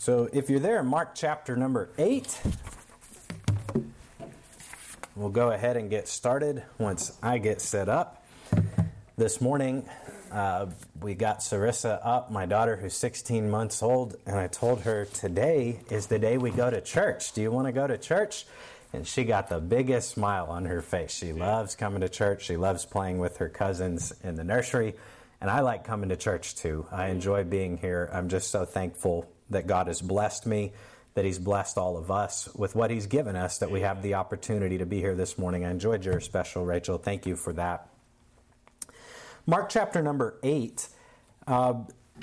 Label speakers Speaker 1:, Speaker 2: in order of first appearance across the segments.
Speaker 1: So if you're there, Mark chapter number 8, we'll go ahead and get started once I get set up. This morning, uh, we got Sarissa up, my daughter who's 16 months old, and I told her today is the day we go to church. Do you want to go to church? And she got the biggest smile on her face. She loves coming to church. She loves playing with her cousins in the nursery. And I like coming to church too. I enjoy being here. I'm just so thankful that God has blessed me, that He's blessed all of us with what He's given us, that we have the opportunity to be here this morning. I enjoyed your special, Rachel. Thank you for that. Mark chapter number 8. Uh,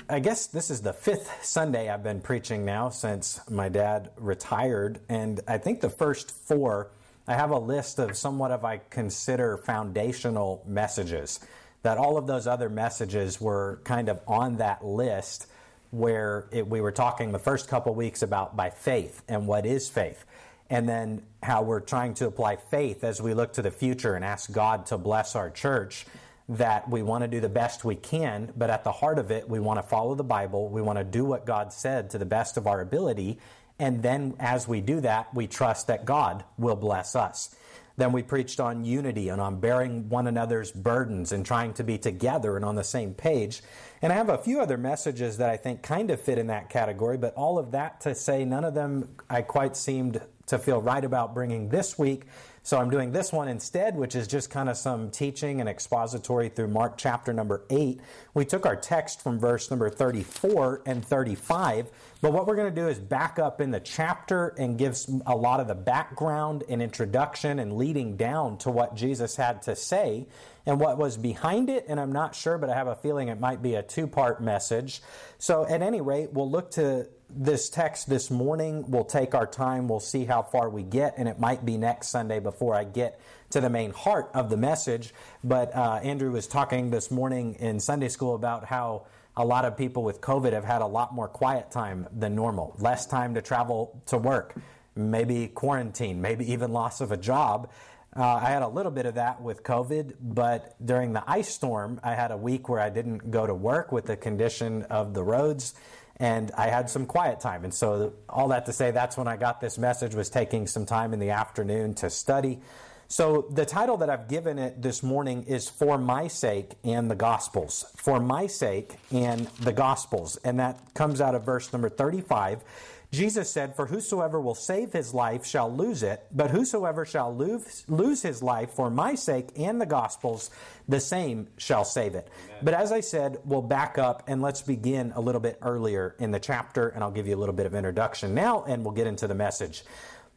Speaker 1: I guess this is the fifth Sunday I've been preaching now since my dad retired. And I think the first four, I have a list of somewhat of I consider foundational messages. That all of those other messages were kind of on that list where it, we were talking the first couple weeks about by faith and what is faith. And then how we're trying to apply faith as we look to the future and ask God to bless our church that we want to do the best we can, but at the heart of it, we want to follow the Bible. We want to do what God said to the best of our ability. And then as we do that, we trust that God will bless us. Then we preached on unity and on bearing one another's burdens and trying to be together and on the same page. And I have a few other messages that I think kind of fit in that category, but all of that to say none of them I quite seemed to feel right about bringing this week. So I'm doing this one instead, which is just kind of some teaching and expository through Mark chapter number 8. We took our text from verse number 34 and 35, but what we're going to do is back up in the chapter and give a lot of the background and introduction and leading down to what Jesus had to say and what was behind it. And I'm not sure, but I have a feeling it might be a two part message. So at any rate, we'll look to this text this morning. We'll take our time. We'll see how far we get, and it might be next Sunday before I get to the main heart of the message. But uh, Andrew was talking this morning in Sunday school about how a lot of people with COVID have had a lot more quiet time than normal, less time to travel to work, maybe quarantine, maybe even loss of a job. Uh, I had a little bit of that with COVID, but during the ice storm, I had a week where I didn't go to work with the condition of the roads and I had some quiet time. And so, all that to say, that's when I got this message, was taking some time in the afternoon to study. So, the title that I've given it this morning is For My Sake and the Gospels. For My Sake and the Gospels. And that comes out of verse number 35. Jesus said, For whosoever will save his life shall lose it, but whosoever shall lose, lose his life for my sake and the gospel's, the same shall save it. Amen. But as I said, we'll back up and let's begin a little bit earlier in the chapter, and I'll give you a little bit of introduction now, and we'll get into the message.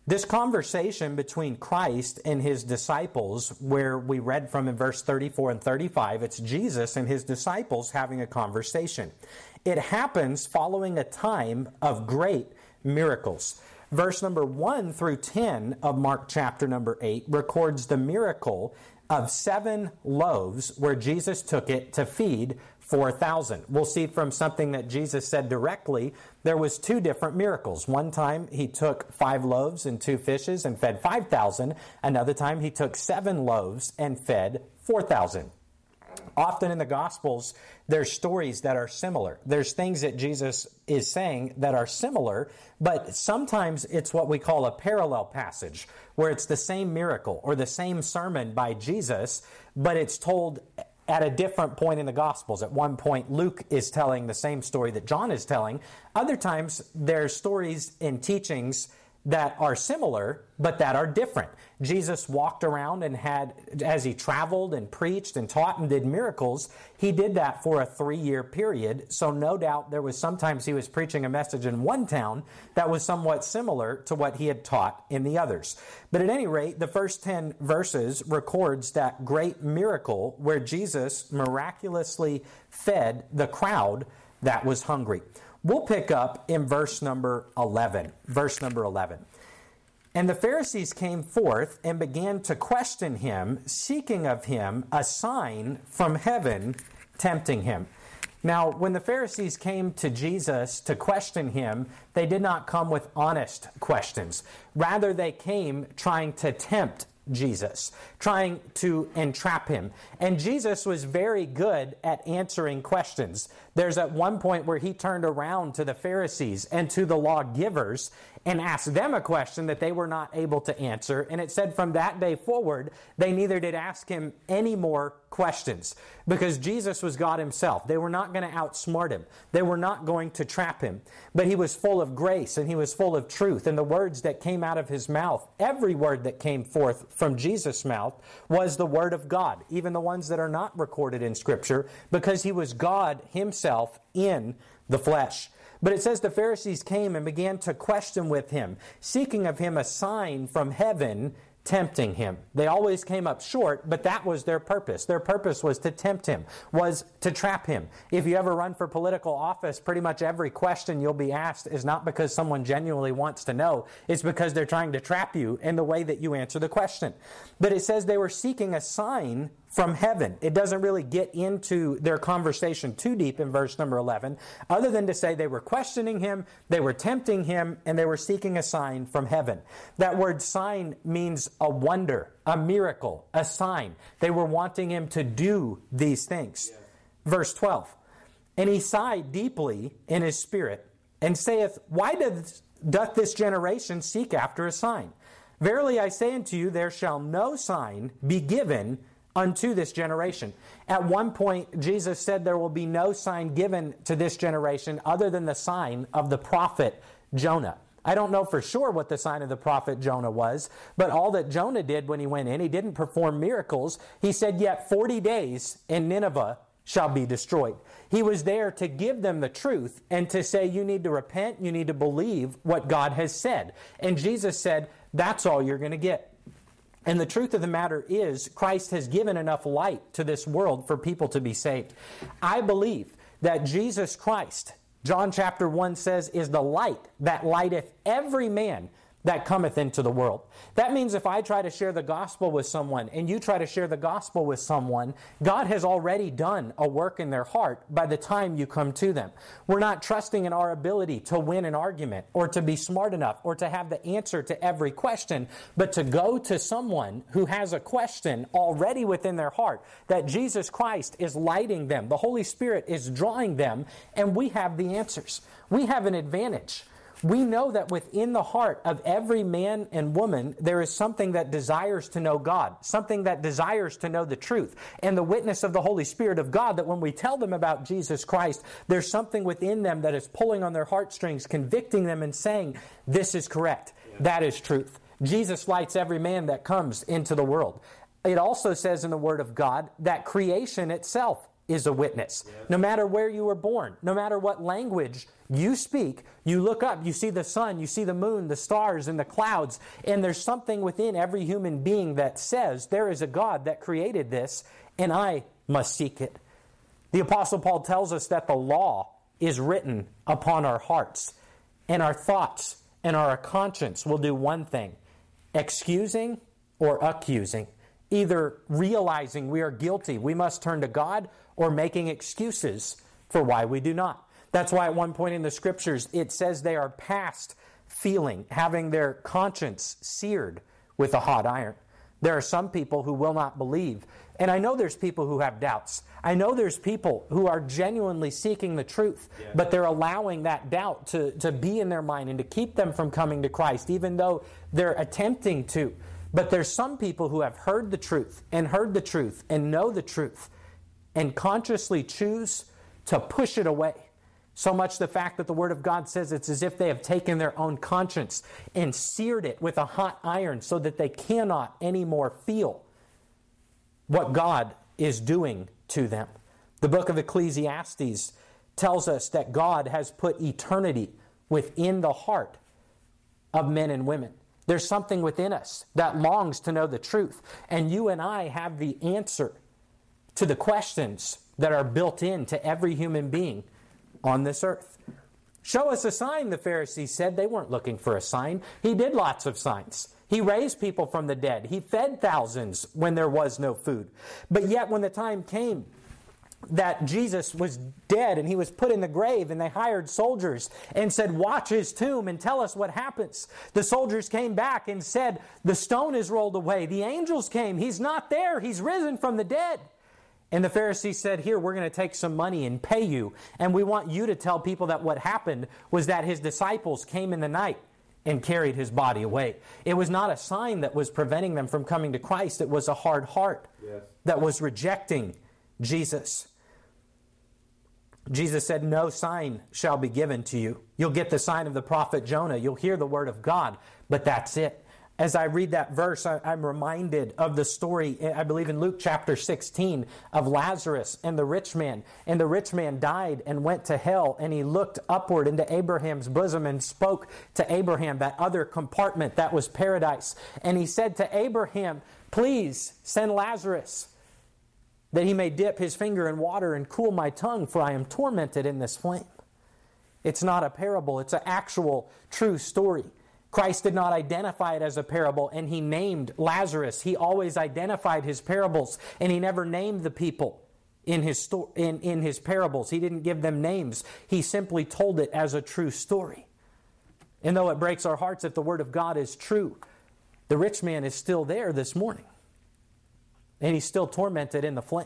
Speaker 1: This conversation between Christ and his disciples, where we read from in verse 34 and 35, it's Jesus and his disciples having a conversation. It happens following a time of great miracles. Verse number 1 through 10 of Mark chapter number 8 records the miracle of seven loaves where Jesus took it to feed 4,000. We'll see from something that Jesus said directly, there was two different miracles. One time he took five loaves and two fishes and fed 5,000. Another time he took seven loaves and fed 4,000 often in the Gospels, there's stories that are similar. There's things that Jesus is saying that are similar, but sometimes it's what we call a parallel passage, where it's the same miracle or the same sermon by Jesus, but it's told at a different point in the Gospels. At one point, Luke is telling the same story that John is telling. Other times, there's stories and teachings that are similar, but that are different. Jesus walked around and had, as he traveled and preached and taught and did miracles, he did that for a three year period. So, no doubt there was sometimes he was preaching a message in one town that was somewhat similar to what he had taught in the others. But at any rate, the first 10 verses records that great miracle where Jesus miraculously fed the crowd that was hungry. We'll pick up in verse number 11. Verse number 11. And the Pharisees came forth and began to question him, seeking of him a sign from heaven, tempting him. Now, when the Pharisees came to Jesus to question him, they did not come with honest questions. Rather, they came trying to tempt Jesus, trying to entrap him. And Jesus was very good at answering questions. There's at one point where he turned around to the Pharisees and to the lawgivers and asked them a question that they were not able to answer. And it said from that day forward, they neither did ask him any more questions because Jesus was God himself. They were not going to outsmart him, they were not going to trap him. But he was full of grace and he was full of truth. And the words that came out of his mouth, every word that came forth from Jesus' mouth, was the word of God, even the ones that are not recorded in Scripture, because he was God himself in the flesh. But it says the Pharisees came and began to question with him, seeking of him a sign from heaven tempting him. They always came up short, but that was their purpose. Their purpose was to tempt him, was to trap him. If you ever run for political office, pretty much every question you'll be asked is not because someone genuinely wants to know, it's because they're trying to trap you in the way that you answer the question. But it says they were seeking a sign from heaven. It doesn't really get into their conversation too deep in verse number 11, other than to say they were questioning him, they were tempting him, and they were seeking a sign from heaven. That word sign means a wonder, a miracle, a sign. They were wanting him to do these things. Yes. Verse 12 And he sighed deeply in his spirit, and saith, Why doth, doth this generation seek after a sign? Verily I say unto you, there shall no sign be given unto this generation. At one point, Jesus said there will be no sign given to this generation other than the sign of the prophet Jonah. I don't know for sure what the sign of the prophet Jonah was, but all that Jonah did when he went in, he didn't perform miracles. He said, Yet 40 days in Nineveh shall be destroyed. He was there to give them the truth and to say, You need to repent, you need to believe what God has said. And Jesus said, That's all you're going to get. And the truth of the matter is, Christ has given enough light to this world for people to be saved. I believe that Jesus Christ, John chapter 1 says, is the light that lighteth every man that cometh into the world. That means if I try to share the gospel with someone and you try to share the gospel with someone, God has already done a work in their heart by the time you come to them. We're not trusting in our ability to win an argument or to be smart enough or to have the answer to every question, but to go to someone who has a question already within their heart that Jesus Christ is lighting them, the Holy Spirit is drawing them, and we have the answers. We have an advantage we know that within the heart of every man and woman, there is something that desires to know God, something that desires to know the truth, and the witness of the Holy Spirit of God that when we tell them about Jesus Christ, there's something within them that is pulling on their heartstrings, convicting them and saying, This is correct. That is truth. Jesus lights every man that comes into the world. It also says in the Word of God that creation itself is a witness. No matter where you were born, no matter what language you speak, you look up, you see the sun, you see the moon, the stars, and the clouds, and there's something within every human being that says, There is a God that created this, and I must seek it. The Apostle Paul tells us that the law is written upon our hearts, and our thoughts and our conscience will do one thing excusing or accusing either realizing we are guilty, we must turn to God, or making excuses for why we do not. That's why at one point in the scriptures it says they are past feeling, having their conscience seared with a hot iron. There are some people who will not believe. And I know there's people who have doubts. I know there's people who are genuinely seeking the truth, yeah. but they're allowing that doubt to, to be in their mind and to keep them from coming to Christ, even though they're attempting to. But there's some people who have heard the truth and heard the truth and know the truth and consciously choose to push it away. So much the fact that the Word of God says it's as if they have taken their own conscience and seared it with a hot iron so that they cannot anymore feel what God is doing to them. The book of Ecclesiastes tells us that God has put eternity within the heart of men and women. There's something within us that longs to know the truth. And you and I have the answer to the questions that are built into every human being on this earth. Show us a sign, the Pharisees said. They weren't looking for a sign. He did lots of signs. He raised people from the dead. He fed thousands when there was no food. But yet, when the time came that Jesus was dead and he was put in the grave, and they hired soldiers and said, Watch his tomb and tell us what happens. The soldiers came back and said, The stone is rolled away. The angels came. He's not there. He's risen from the dead. And the Pharisees said, Here, we're going to take some money and pay you. And we want you to tell people that what happened was that his disciples came in the night and carried his body away. It was not a sign that was preventing them from coming to Christ, it was a hard heart yes. that was rejecting Jesus. Jesus said, No sign shall be given to you. You'll get the sign of the prophet Jonah. You'll hear the word of God, but that's it. As I read that verse, I'm reminded of the story, eh, I believe in Luke chapter 16, of Lazarus and the rich man. And the rich man died and went to hell, and he looked upward into Abraham's bosom and spoke to Abraham, that other compartment that was paradise. And he said to Abraham, Please send Lazarus that he may dip his finger in water and cool my tongue, for I am tormented in this flame. It's not a parable, it's an actual true story. Christ did not identify it as a parable, and he named Lazarus. He always identified his parables, and he never named the people in his, sto- in, in his parables. He didn't give them names, he simply told it as a true story. And though it breaks our hearts if the Word of God is true, the rich man is still there this morning and he's still tormented in the flame.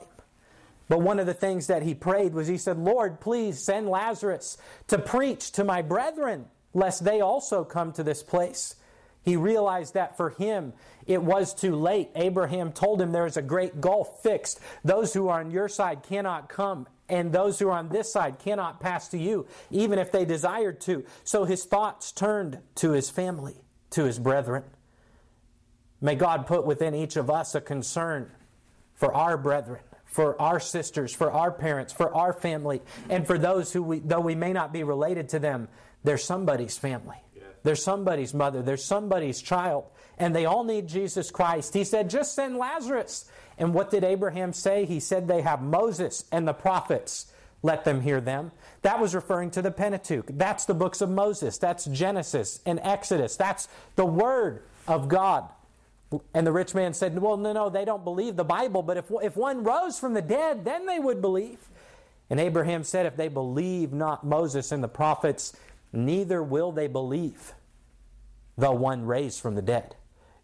Speaker 1: But one of the things that he prayed was he said, Lord, please send Lazarus to preach to my brethren, lest they also come to this place. He realized that for him it was too late. Abraham told him there is a great gulf fixed. Those who are on your side cannot come, and those who are on this side cannot pass to you, even if they desired to. So his thoughts turned to his family, to his brethren. May God put within each of us a concern for our brethren, for our sisters, for our parents, for our family, and for those who, we, though we may not be related to them, they're somebody's family. They're somebody's mother. They're somebody's child. And they all need Jesus Christ. He said, just send Lazarus. And what did Abraham say? He said, they have Moses and the prophets. Let them hear them. That was referring to the Pentateuch. That's the books of Moses. That's Genesis and Exodus. That's the Word of God. And the rich man said, Well, no, no, they don't believe the Bible, but if, if one rose from the dead, then they would believe. And Abraham said, If they believe not Moses and the prophets, neither will they believe, the one raised from the dead.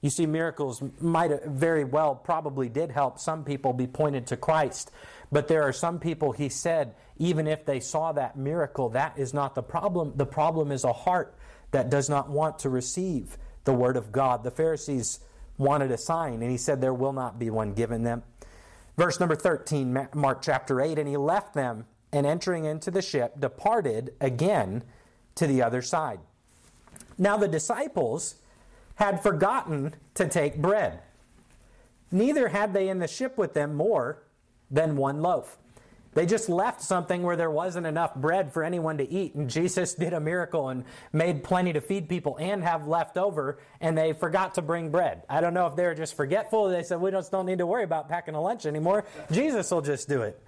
Speaker 1: You see, miracles might very well probably did help some people be pointed to Christ, but there are some people, he said, even if they saw that miracle, that is not the problem. The problem is a heart that does not want to receive the word of God. The Pharisees wanted a sign, and he said, There will not be one given them. Verse number 13, Mark chapter 8, and he left them, and entering into the ship, departed again to the other side. Now the disciples had forgotten to take bread. Neither had they in the ship with them more than one loaf. They just left something where there wasn't enough bread for anyone to eat, and Jesus did a miracle and made plenty to feed people and have left over, and they forgot to bring bread. I don't know if they were just forgetful. They said, We just don't need to worry about packing a lunch anymore. Jesus will just do it.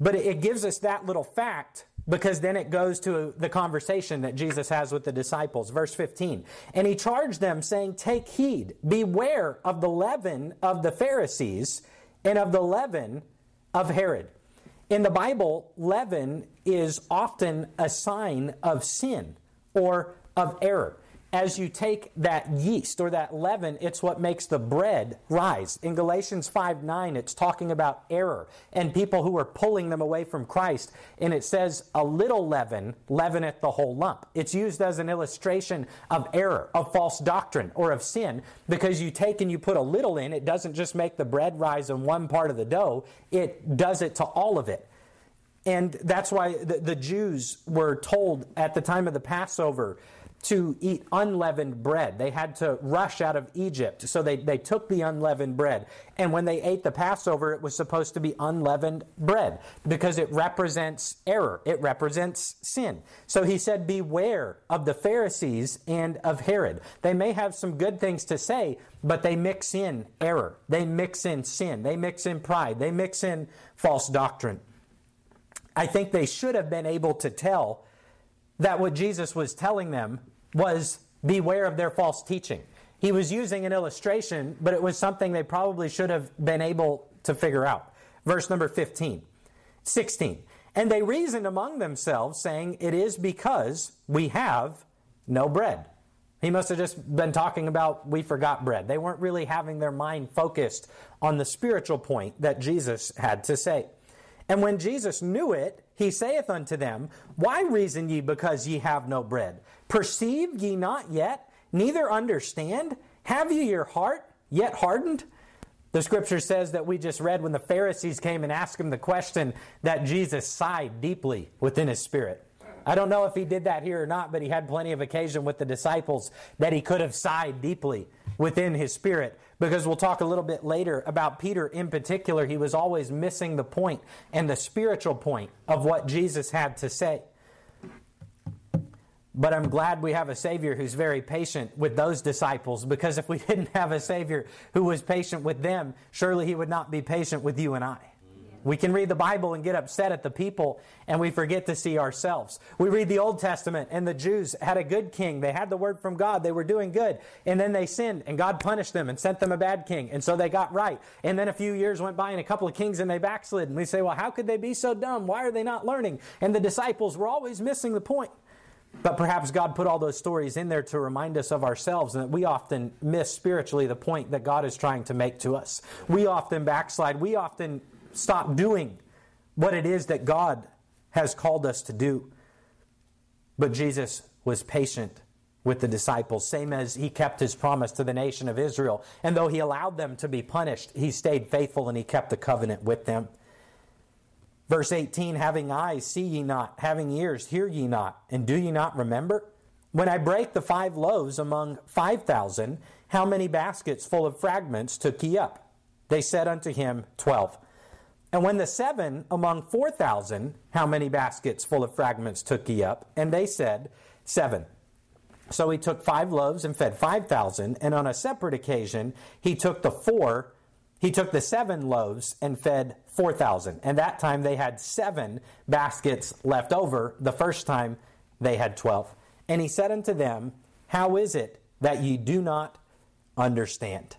Speaker 1: But it gives us that little fact because then it goes to the conversation that Jesus has with the disciples. Verse 15. And he charged them, saying, Take heed, beware of the leaven of the Pharisees and of the leaven of Herod. In the Bible, leaven is often a sign of sin or of error as you take that yeast or that leaven, it's what makes the bread rise. In Galatians 5 9, it's talking about error and people who are pulling them away from Christ. And it says, a little leaven leaveneth the whole lump. It's used as an illustration of error, of false doctrine, or of sin, because you take and you put a little in, it doesn't just make the bread rise in one part of the dough, it does it to all of it. And that's why the, the Jews were told at the time of the Passover to eat unleavened bread. They had to rush out of Egypt. So they, they took the unleavened bread. And when they ate the Passover, it was supposed to be unleavened bread because it represents error, it represents sin. So he said, Beware of the Pharisees and of Herod. They may have some good things to say, but they mix in error, they mix in sin, they mix in pride, they mix in false doctrine. I think they should have been able to tell that what Jesus was telling them was beware of their false teaching. He was using an illustration, but it was something they probably should have been able to figure out. Verse number 15. 16. And they reasoned among themselves, saying, It is because we have no bread. He must have just been talking about we forgot bread. They weren't really having their mind focused on the spiritual point that Jesus had to say. And when Jesus knew it, he saith unto them, Why reason ye because ye have no bread? Perceive ye not yet, neither understand? Have ye your heart yet hardened? The scripture says that we just read when the Pharisees came and asked him the question that Jesus sighed deeply within his spirit. I don't know if he did that here or not, but he had plenty of occasion with the disciples that he could have sighed deeply within his spirit. Because we'll talk a little bit later about Peter in particular. He was always missing the point and the spiritual point of what Jesus had to say. But I'm glad we have a Savior who's very patient with those disciples because if we didn't have a Savior who was patient with them, surely He would not be patient with you and I. We can read the Bible and get upset at the people, and we forget to see ourselves. We read the Old Testament, and the Jews had a good king. They had the word from God. They were doing good. And then they sinned, and God punished them and sent them a bad king. And so they got right. And then a few years went by, and a couple of kings, and they backslid. And we say, well, how could they be so dumb? Why are they not learning? And the disciples were always missing the point. But perhaps God put all those stories in there to remind us of ourselves and that we often miss spiritually the point that God is trying to make to us. We often backslide. We often stop doing what it is that God has called us to do. But Jesus was patient with the disciples, same as he kept his promise to the nation of Israel. And though he allowed them to be punished, he stayed faithful and he kept the covenant with them. Verse 18 Having eyes, see ye not, having ears, hear ye not, and do ye not remember? When I break the five loaves among five thousand, how many baskets full of fragments took ye up? They said unto him, Twelve. And when the seven among four thousand, how many baskets full of fragments took ye up? And they said, Seven. So he took five loaves and fed five thousand, and on a separate occasion he took the four he took the seven loaves and fed 4,000. And that time they had seven baskets left over. The first time they had 12. And he said unto them, How is it that ye do not understand?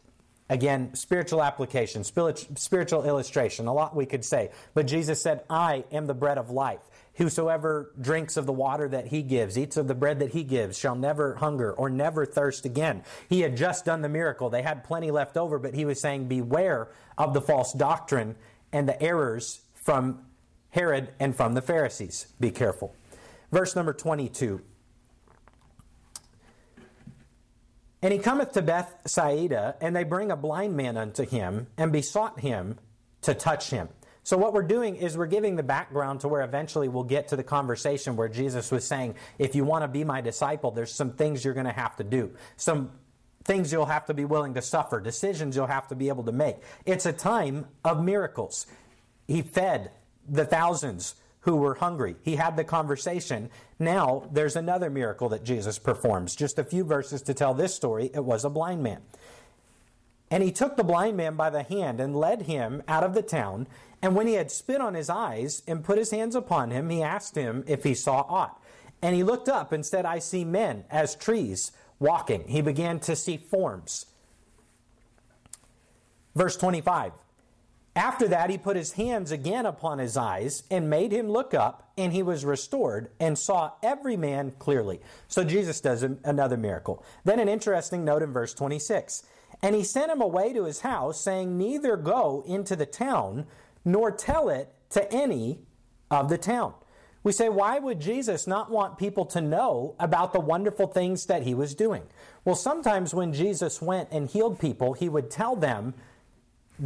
Speaker 1: Again, spiritual application, spiritual illustration, a lot we could say. But Jesus said, I am the bread of life. Whosoever drinks of the water that he gives, eats of the bread that he gives, shall never hunger or never thirst again. He had just done the miracle. They had plenty left over, but he was saying, Beware of the false doctrine and the errors from Herod and from the Pharisees. Be careful. Verse number 22. And he cometh to Bethsaida, and they bring a blind man unto him, and besought him to touch him. So, what we're doing is we're giving the background to where eventually we'll get to the conversation where Jesus was saying, if you want to be my disciple, there's some things you're going to have to do. Some things you'll have to be willing to suffer, decisions you'll have to be able to make. It's a time of miracles. He fed the thousands who were hungry. He had the conversation. Now there's another miracle that Jesus performs. Just a few verses to tell this story. It was a blind man. And he took the blind man by the hand and led him out of the town and when he had spit on his eyes and put his hands upon him, he asked him if he saw aught. And he looked up and said, I see men as trees walking. He began to see forms. Verse 25. After that, he put his hands again upon his eyes and made him look up, and he was restored and saw every man clearly. So Jesus does another miracle. Then, an interesting note in verse 26. And he sent him away to his house, saying, Neither go into the town, nor tell it to any of the town. We say, why would Jesus not want people to know about the wonderful things that he was doing? Well, sometimes when Jesus went and healed people, he would tell them,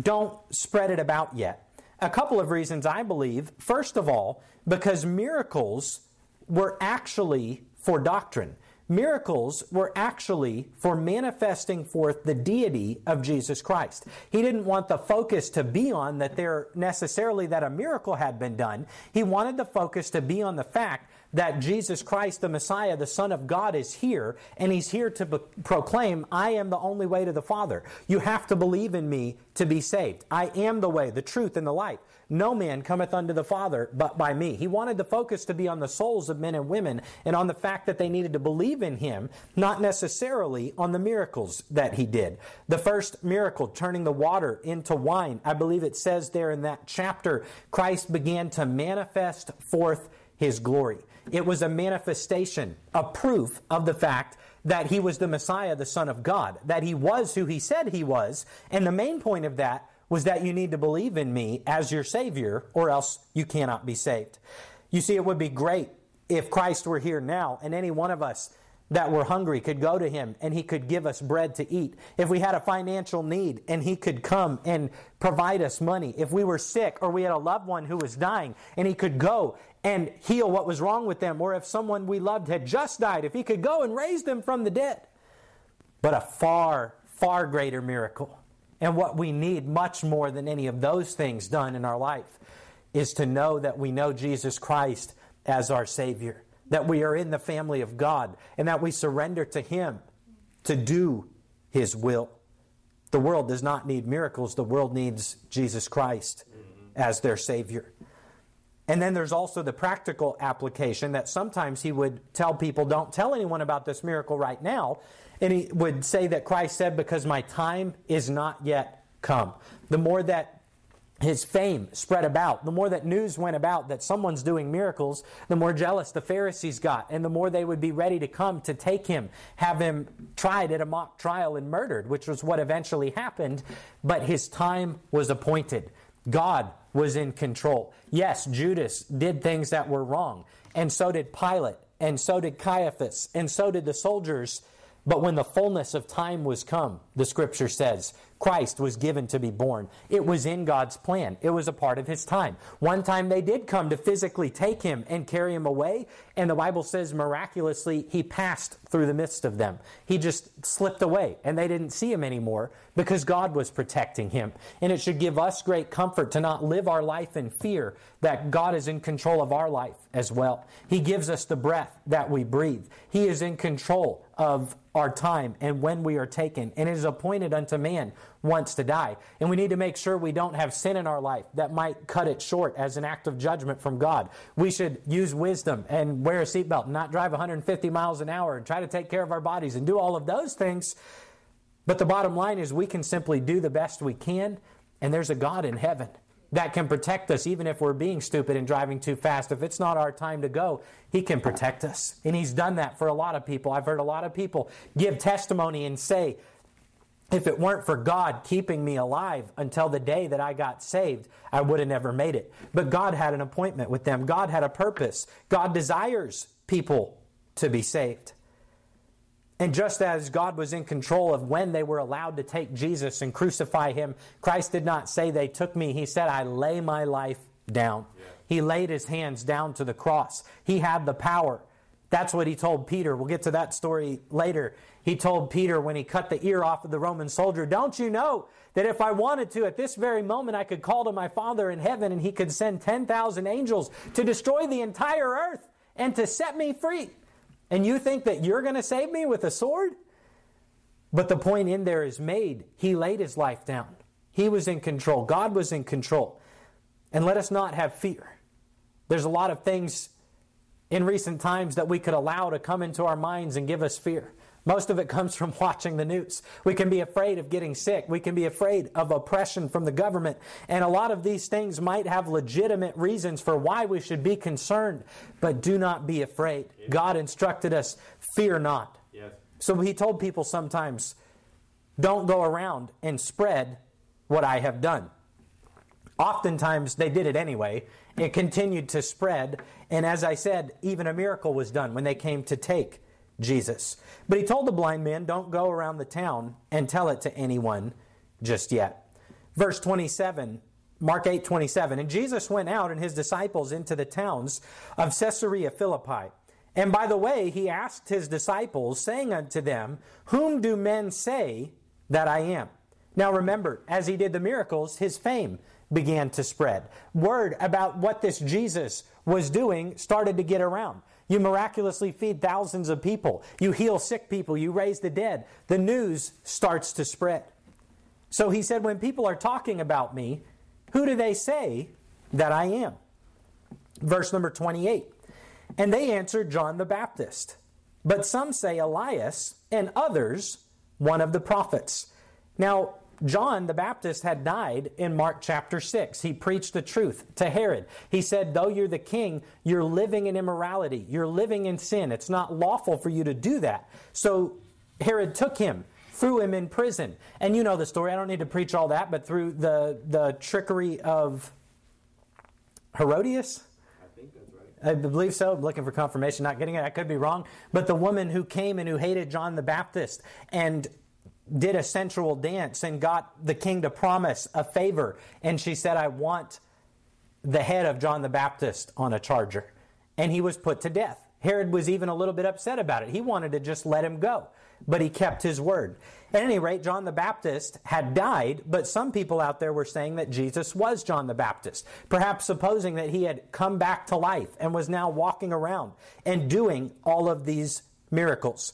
Speaker 1: don't spread it about yet. A couple of reasons, I believe. First of all, because miracles were actually for doctrine. Miracles were actually for manifesting forth the deity of Jesus Christ. He didn't want the focus to be on that there necessarily that a miracle had been done. He wanted the focus to be on the fact that Jesus Christ, the Messiah, the Son of God, is here, and He's here to be- proclaim, I am the only way to the Father. You have to believe in me to be saved. I am the way, the truth, and the life. no man cometh unto the Father but by me. He wanted the focus to be on the souls of men and women and on the fact that they needed to believe in him, not necessarily on the miracles that he did. The first miracle, turning the water into wine, I believe it says there in that chapter, Christ began to manifest forth his glory. It was a manifestation, a proof of the fact that he was the Messiah, the Son of God, that he was who he said he was. And the main point of that was that you need to believe in me as your Savior, or else you cannot be saved. You see, it would be great if Christ were here now and any one of us that were hungry could go to him and he could give us bread to eat. If we had a financial need and he could come and provide us money. If we were sick or we had a loved one who was dying and he could go and heal what was wrong with them. Or if someone we loved had just died, if he could go and raise them from the dead. But a far, far greater miracle. And what we need much more than any of those things done in our life is to know that we know Jesus Christ as our Savior that we are in the family of God and that we surrender to Him to do His will. The world does not need miracles, the world needs Jesus Christ as their Savior. And then there's also the practical application that sometimes he would tell people, don't tell anyone about this miracle right now. And he would say that Christ said, because my time is not yet come. The more that his fame spread about. The more that news went about that someone's doing miracles, the more jealous the Pharisees got, and the more they would be ready to come to take him, have him tried at a mock trial and murdered, which was what eventually happened. But his time was appointed. God was in control. Yes, Judas did things that were wrong, and so did Pilate, and so did Caiaphas, and so did the soldiers. But when the fullness of time was come, the scripture says, Christ was given to be born. It was in God's plan. It was a part of his time. One time they did come to physically take him and carry him away, and the Bible says miraculously he passed through the midst of them. He just slipped away, and they didn't see him anymore because God was protecting him. And it should give us great comfort to not live our life in fear that God is in control of our life as well. He gives us the breath that we breathe. He is in control of our time and when we are taken. And it is appointed unto man once to die. And we need to make sure we don't have sin in our life that might cut it short as an act of judgment from God. We should use wisdom and wear a seatbelt, not drive 150 miles an hour and try to take care of our bodies and do all of those things. But the bottom line is we can simply do the best we can, and there's a God in heaven that can protect us even if we're being stupid and driving too fast. If it's not our time to go, He can protect us. And He's done that for a lot of people. I've heard a lot of people give testimony and say, if it weren't for God keeping me alive until the day that I got saved, I would have never made it. But God had an appointment with them. God had a purpose. God desires people to be saved. And just as God was in control of when they were allowed to take Jesus and crucify him, Christ did not say, They took me. He said, I lay my life down. Yeah. He laid his hands down to the cross. He had the power. That's what he told Peter. We'll get to that story later. He told Peter when he cut the ear off of the Roman soldier, Don't you know that if I wanted to, at this very moment, I could call to my Father in heaven and he could send 10,000 angels to destroy the entire earth and to set me free? And you think that you're going to save me with a sword? But the point in there is made. He laid his life down. He was in control. God was in control. And let us not have fear. There's a lot of things in recent times that we could allow to come into our minds and give us fear. Most of it comes from watching the news. We can be afraid of getting sick. We can be afraid of oppression from the government. And a lot of these things might have legitimate reasons for why we should be concerned, but do not be afraid. God instructed us, fear not. Yes. So he told people sometimes, don't go around and spread what I have done. Oftentimes they did it anyway. It continued to spread. And as I said, even a miracle was done when they came to take Jesus. But he told the blind man, Don't go around the town and tell it to anyone just yet. Verse 27, Mark 8 27. And Jesus went out and his disciples into the towns of Caesarea Philippi. And by the way, he asked his disciples, saying unto them, Whom do men say that I am? Now remember, as he did the miracles, his fame began to spread. Word about what this Jesus was doing started to get around. You miraculously feed thousands of people. You heal sick people. You raise the dead. The news starts to spread. So he said, when people are talking about me, who do they say that I am? Verse number 28. And they answered John the Baptist. But some say Elias, and others one of the prophets. Now, John the Baptist had died in Mark chapter 6. He preached the truth to Herod. He said, Though you're the king, you're living in immorality, you're living in sin. It's not lawful for you to do that. So Herod took him, threw him in prison. And you know the story. I don't need to preach all that, but through the, the trickery of Herodias, I believe so. I'm looking for confirmation, not getting it. I could be wrong. But the woman who came and who hated John the Baptist and did a sensual dance and got the king to promise a favor. And she said, I want the head of John the Baptist on a charger. And he was put to death. Herod was even a little bit upset about it. He wanted to just let him go but he kept his word. At any rate, John the Baptist had died, but some people out there were saying that Jesus was John the Baptist, perhaps supposing that he had come back to life and was now walking around and doing all of these miracles.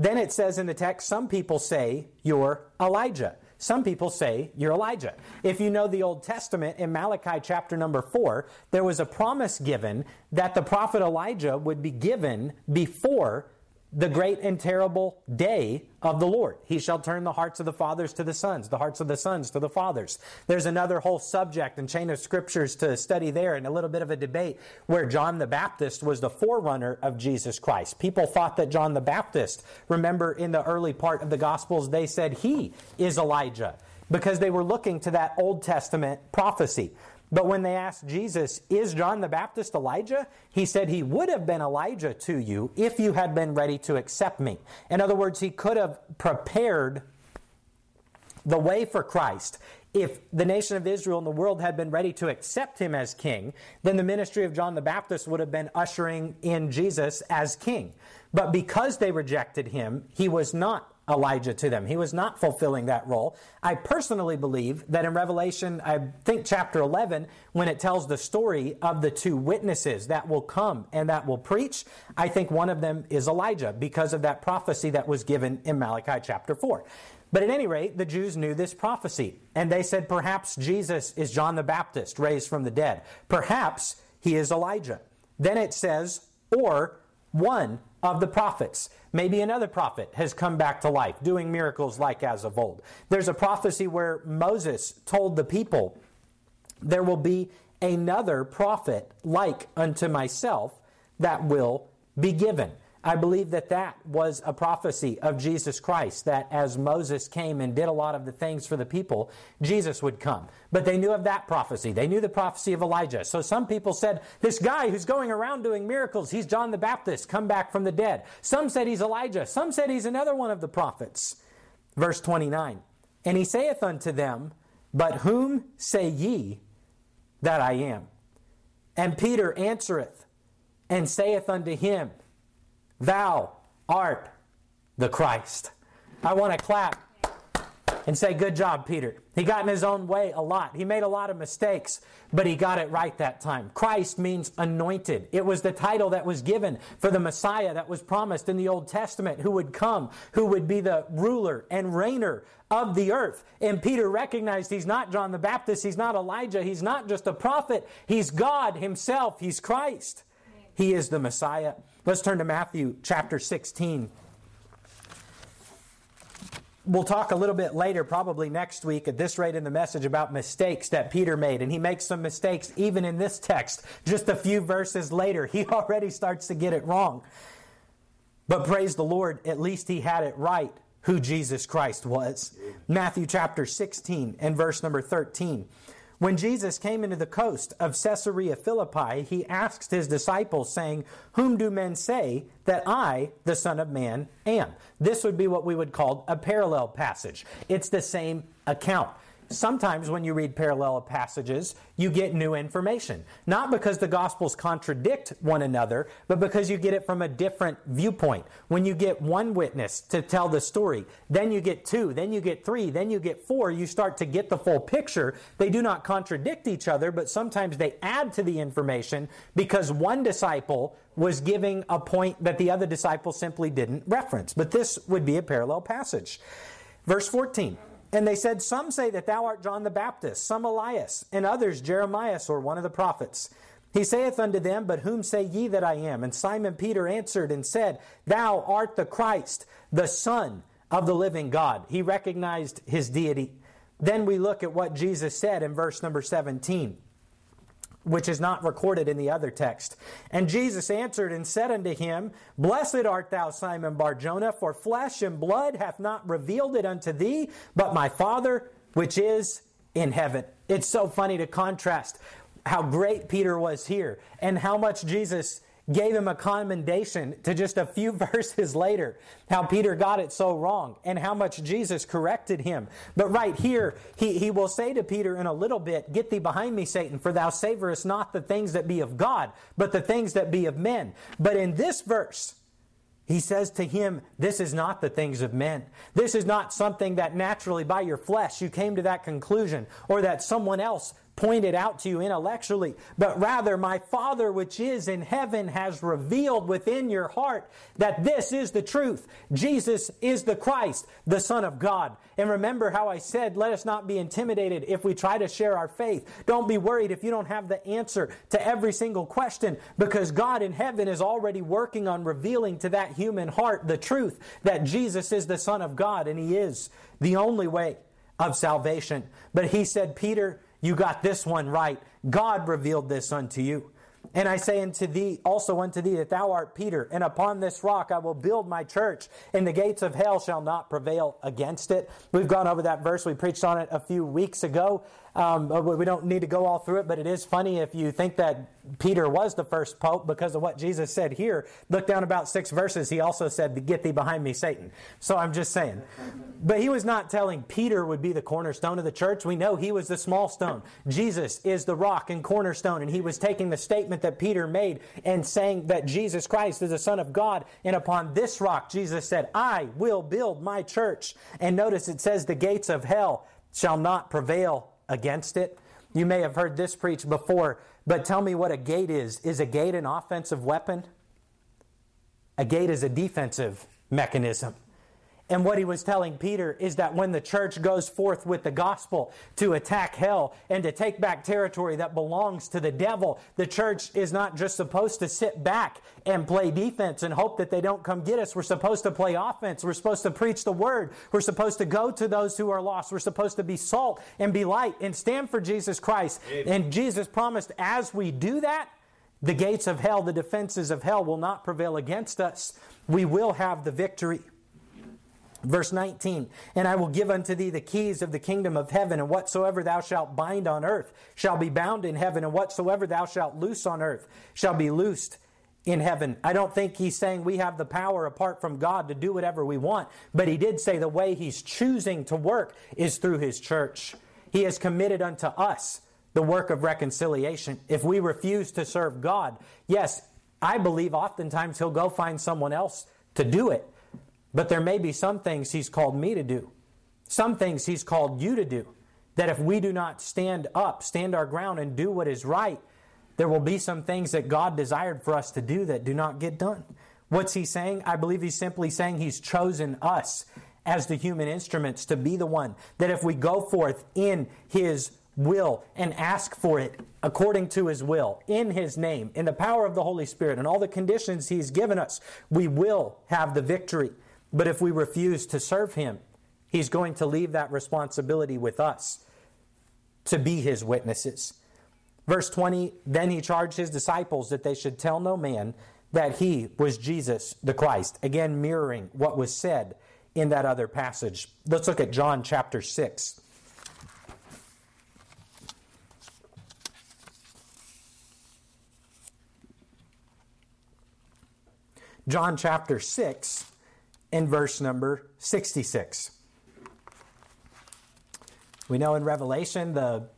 Speaker 1: Then it says in the text, some people say you're Elijah. Some people say you're Elijah. If you know the Old Testament, in Malachi chapter number 4, there was a promise given that the prophet Elijah would be given before the great and terrible day of the Lord. He shall turn the hearts of the fathers to the sons, the hearts of the sons to the fathers. There's another whole subject and chain of scriptures to study there and a little bit of a debate where John the Baptist was the forerunner of Jesus Christ. People thought that John the Baptist, remember in the early part of the Gospels, they said he is Elijah because they were looking to that Old Testament prophecy. But when they asked Jesus, Is John the Baptist Elijah? He said, He would have been Elijah to you if you had been ready to accept me. In other words, he could have prepared the way for Christ. If the nation of Israel and the world had been ready to accept him as king, then the ministry of John the Baptist would have been ushering in Jesus as king. But because they rejected him, he was not Elijah to them. He was not fulfilling that role. I personally believe that in Revelation, I think chapter 11, when it tells the story of the two witnesses that will come and that will preach, I think one of them is Elijah because of that prophecy that was given in Malachi chapter 4. But at any rate, the Jews knew this prophecy, and they said, perhaps Jesus is John the Baptist raised from the dead. Perhaps he is Elijah. Then it says, or one of the prophets. Maybe another prophet has come back to life, doing miracles like as of old. There's a prophecy where Moses told the people, There will be another prophet like unto myself that will be given. I believe that that was a prophecy of Jesus Christ, that as Moses came and did a lot of the things for the people, Jesus would come. But they knew of that prophecy. They knew the prophecy of Elijah. So some people said, This guy who's going around doing miracles, he's John the Baptist, come back from the dead. Some said he's Elijah. Some said he's another one of the prophets. Verse 29 And he saith unto them, But whom say ye that I am? And Peter answereth and saith unto him, Thou art the Christ. I want to clap and say, Good job, Peter. He got in his own way a lot. He made a lot of mistakes, but he got it right that time. Christ means anointed. It was the title that was given for the Messiah that was promised in the Old Testament who would come, who would be the ruler and reigner of the earth. And Peter recognized he's not John the Baptist, he's not Elijah, he's not just a prophet, he's God himself, he's Christ. He is the Messiah. Let's turn to Matthew chapter 16. We'll talk a little bit later, probably next week, at this rate in the message, about mistakes that Peter made. And he makes some mistakes even in this text. Just a few verses later, he already starts to get it wrong. But praise the Lord, at least he had it right who Jesus Christ was. Matthew chapter 16 and verse number 13. When Jesus came into the coast of Caesarea Philippi, he asked his disciples, saying, Whom do men say that I, the Son of Man, am? This would be what we would call a parallel passage. It's the same account sometimes when you read parallel passages, you get new information. Not because the Gospels contradict one another, but because you get it from a different viewpoint. When you get one witness to tell the story, then you get two, then you get three, then you get four, you start to get the full picture. They do not contradict each other, but sometimes they add to the information because one disciple was giving a point that the other disciple simply didn't reference. But this would be a parallel passage. Verse 14. And they said, Some say that thou art John the Baptist, some Elias, and others Jeremias or one of the prophets. He saith unto them, But whom say ye that I am? And Simon Peter answered and said, Thou art the Christ, the Son of the living God. He recognized his deity. Then we look at what Jesus said in verse number 17 which is not recorded in the other text. And Jesus answered and said unto him, Blessed art thou, Simon Barjona, for flesh and blood hath not revealed it unto thee, but my Father which is in heaven. It's so funny to contrast how great Peter was here and how much Jesus gave him a commendation to just a few verses later, how Peter got it so wrong and how much Jesus corrected him. But right here, he, he will say to Peter in a little bit, Get thee behind me, Satan, for thou savorest not the things that be of God, but the things that be of men. But in this verse, he says to him, This is not the things of men. This is not something that naturally by your flesh you came to that conclusion, or that someone else pointed out to you intellectually, but rather my Father which is in heaven has revealed within your heart that this is the truth. Jesus is the Christ, the Son of God. And remember how I said, let us not be intimidated if we try to share our faith. Don't be worried if you don't have the answer to every single question, because God in heaven is already working on revealing to that human heart the truth that Jesus is the Son of God and He is the only way of salvation. But He said, Peter, you got this one right. God revealed this unto you. And I say unto thee, also unto thee, that thou art Peter, and upon this rock I will build my church, and the gates of hell shall not prevail against it. We've gone over that verse. We preached on it a few weeks ago. Um, we don't need to go all through it, but it is funny if you think that Peter was the first pope because of what Jesus said here. Look down about six verses. He also said, Get thee behind me, Satan. So I'm just saying. But he was not telling Peter would be the cornerstone of the church. We know he was the small stone. Jesus is the rock and cornerstone. And he was taking the statement that Peter made and saying that Jesus Christ is the Son of God. And upon this rock, Jesus said, I will build my church. And notice it says, The gates of hell shall not prevail against it. You may have heard this preached before, but tell me what a gate is. Is a gate an offensive weapon? A gate is a defensive mechanism. And what he was telling Peter is that when the church goes forth with the gospel to attack hell and to take back territory that belongs to the devil, the church is not just supposed to sit back and play defense and hope that they don't come get us. We're supposed to play offense. We're supposed to preach the word. We're supposed to go to those who are lost. We're supposed to be salt and be light and stand for Jesus Christ. Amen. And Jesus promised as we do that, the gates of hell, the defenses of hell will not prevail against us. We will have the victory. Verse 19, and I will give unto thee the keys of the kingdom of heaven, and whatsoever thou shalt bind on earth shall be bound in heaven, and whatsoever thou shalt loose on earth shall be loosed in heaven. I don't think he's saying we have the power apart from God to do whatever we want, but he did say the way he's choosing to work is through his church. He has committed unto us the work of reconciliation. If we refuse to serve God, yes, I believe oftentimes he'll go find someone else to do it. But there may be some things He's called me to do, some things He's called you to do, that if we do not stand up, stand our ground, and do what is right, there will be some things that God desired for us to do that do not get done. What's He saying? I believe He's simply saying He's chosen us as the human instruments to be the one that if we go forth in His will and ask for it according to his will, in his name, in the power of the Holy Spirit, and all the conditions he's given us, we will have the victory. But if we refuse to serve him, he's going to leave that responsibility with us to be his witnesses. Verse 20 Then he charged his disciples that they should tell no man that he was Jesus the Christ. Again, mirroring what was said in that other passage. Let's look at John chapter 6. John chapter 6 in verse number 66. We know in Revelation the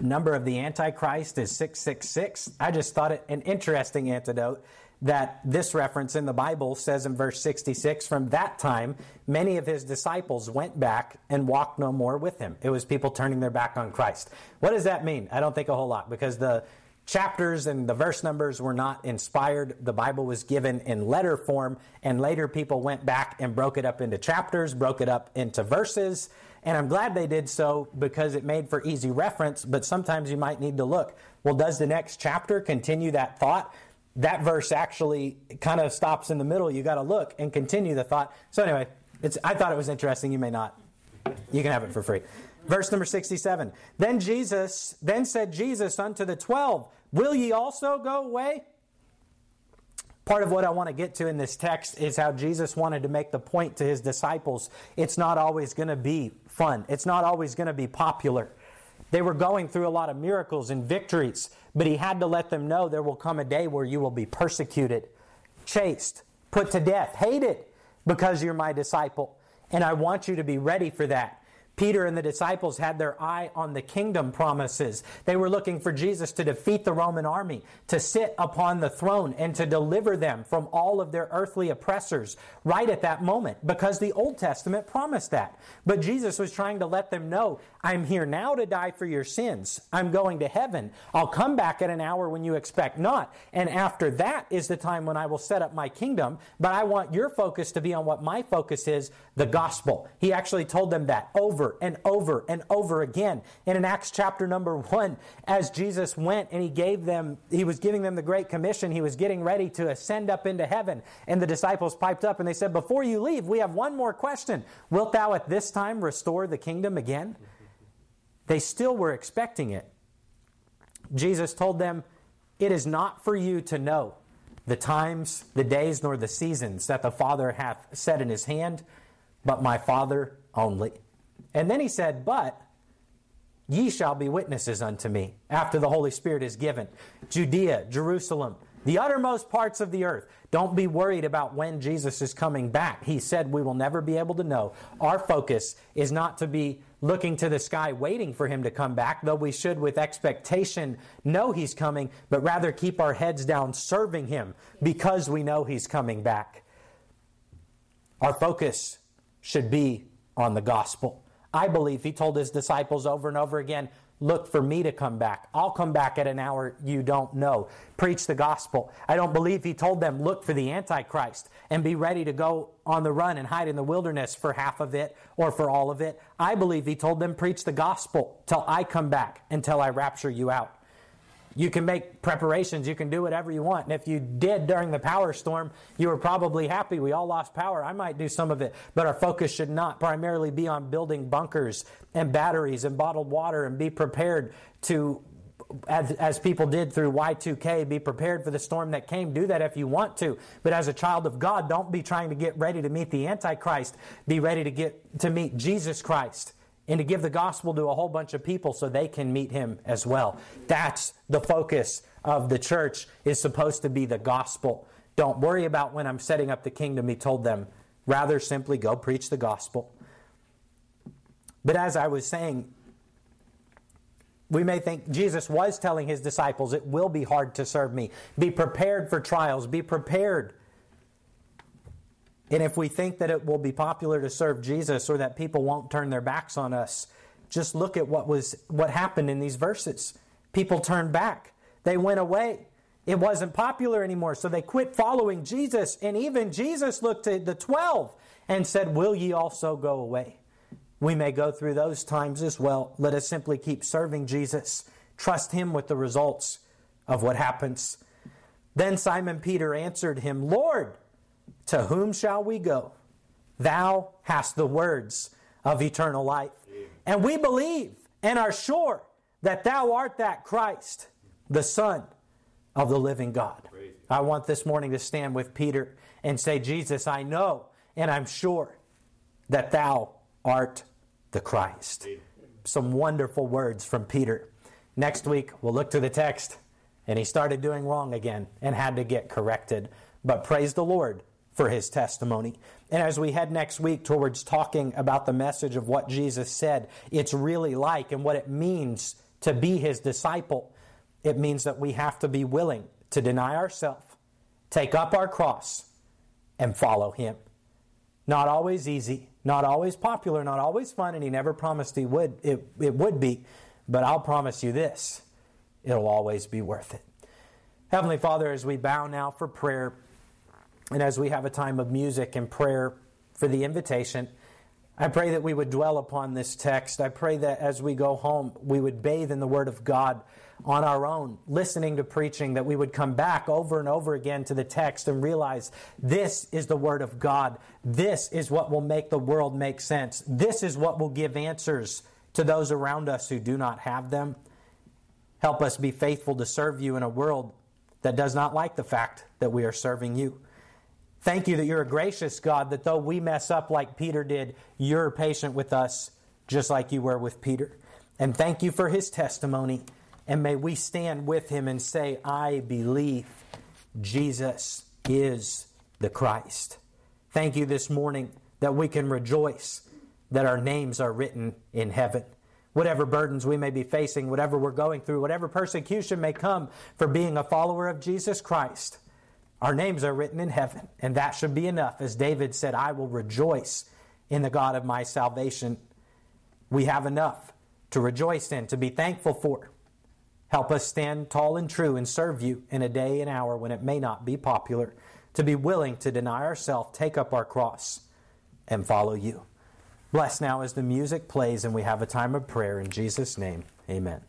Speaker 1: number of the Antichrist is 666. I just thought it an interesting antidote that this reference in the Bible says in verse 66 from that time, many of his disciples went back and walked no more with him. It was people turning their back on Christ. What does that mean? I don't think a whole lot because the chapters and the verse numbers were not inspired. The Bible was given in letter form, and later people went back and broke it up into chapters, broke it up into verses. And I'm glad they did so because it made for easy reference, but sometimes you might need to look. Well, does the next chapter continue that thought? That verse actually kind of stops in the middle. You got to look and continue the thought. So, anyway, it's, I thought it was interesting. You may not. You can have it for free. Verse number 67. Then Jesus, then said Jesus unto the twelve, Will ye also go away? Part of what I want to get to in this text is how Jesus wanted to make the point to his disciples it's not always going to be fun, it's not always going to be popular. They were going through a lot of miracles and victories, but he had to let them know there will come a day where you will be persecuted, chased, put to death, hated because you're my disciple. And I want you to be ready for that. Peter and the disciples had their eye on the kingdom promises. They were looking for Jesus to defeat the Roman army, to sit upon the throne, and to deliver them from all of their earthly oppressors right at that moment, because the Old Testament promised that. But Jesus was trying to let them know I'm here now to die for your sins. I'm going to heaven. I'll come back at an hour when you expect not. And after that is the time when I will set up my kingdom. But I want your focus to be on what my focus is the gospel. He actually told them that over and over and over again. And in Acts chapter number one, as Jesus went and he gave them, he was giving them the Great Commission, he was getting ready to ascend up into heaven. And the disciples piped up and they said, Before you leave, we have one more question. Wilt thou at this time restore the kingdom again? They still were expecting it. Jesus told them, It is not for you to know the times, the days, nor the seasons that the Father hath set in his hand, but my Father only. And then he said, But ye shall be witnesses unto me after the Holy Spirit is given. Judea, Jerusalem, the uttermost parts of the earth. Don't be worried about when Jesus is coming back. He said we will never be able to know. Our focus is not to be looking to the sky waiting for him to come back, though we should with expectation know he's coming, but rather keep our heads down serving him because we know he's coming back. Our focus should be on the gospel. I believe he told his disciples over and over again, Look for me to come back. I'll come back at an hour you don't know. Preach the gospel. I don't believe he told them, Look for the Antichrist and be ready to go on the run and hide in the wilderness for half of it or for all of it. I believe he told them, Preach the gospel till I come back, until I rapture you out. You can make preparations, you can do whatever you want. And if you did during the power storm, you were probably happy. We all lost power. I might do some of it, but our focus should not primarily be on building bunkers and batteries and bottled water and be prepared to as, as, people did through Y2K, be prepared for the storm that came. Do that if you want to. But as a child of God, don't be trying to get ready to meet the Antichrist. Be ready to get to meet Jesus Christ and to give the gospel to a whole bunch of people so they can meet him as well. That's the focus of the church is supposed to be the gospel. Don't worry about when I'm setting up the kingdom, he told them. Rather simply go preach the gospel. But as I was saying, we may think Jesus was telling his disciples, it will be hard to serve me. Be prepared for trials. Be prepared and if we think that it will be popular to serve Jesus or that people won't turn their backs on us, just look at what was what happened in these verses. People turned back. They went away. It wasn't popular anymore, so they quit following Jesus. And even Jesus looked at the 12 and said, "Will ye also go away?" We may go through those times as well. Let us simply keep serving Jesus. Trust him with the results of what happens. Then Simon Peter answered him, "Lord, to whom shall we go? Thou hast the words of eternal life. And we believe and are sure that thou art that Christ, the Son of the living God. I want this morning to stand with Peter and say, Jesus, I know and I'm sure that thou art the Christ. Some wonderful words from Peter. Next week, we'll look to the text, and he started doing wrong again and had to get corrected. But praise the Lord for his testimony. And as we head next week towards talking about the message of what Jesus said, it's really like and what it means to be his disciple, it means that we have to be willing to deny ourselves, take up our cross, and follow him. Not always easy, not always popular, not always fun, and he never promised he would it, it would be. But I'll promise you this it'll always be worth it. Heavenly Father, as we bow now for prayer, and as we have a time of music and prayer for the invitation, I pray that we would dwell upon this text. I pray that as we go home, we would bathe in the Word of God on our own, listening to preaching, that we would come back over and over again to the text and realize this is the Word of God. This is what will make the world make sense. This is what will give answers to those around us who do not have them. Help us be faithful to serve you in a world that does not like the fact that we are serving you. Thank you that you're a gracious God, that though we mess up like Peter did, you're patient with us just like you were with Peter. And thank you for his testimony. And may we stand with him and say, I believe Jesus is the Christ. Thank you this morning that we can rejoice that our names are written in heaven whatever burdens we may be facing, whatever we're going through, whatever persecution may come for being a follower of Jesus Christ, our names are written in heaven, and that should be enough. As David said, I will rejoice in the God of my salvation. We have enough to rejoice in, to be thankful for. Help us stand tall and true and serve you in a day and hour when it may not be popular, to be willing to deny ourselves, take up our cross, and follow you. Bless now as the music plays and we have a time of prayer. In Jesus' name, amen.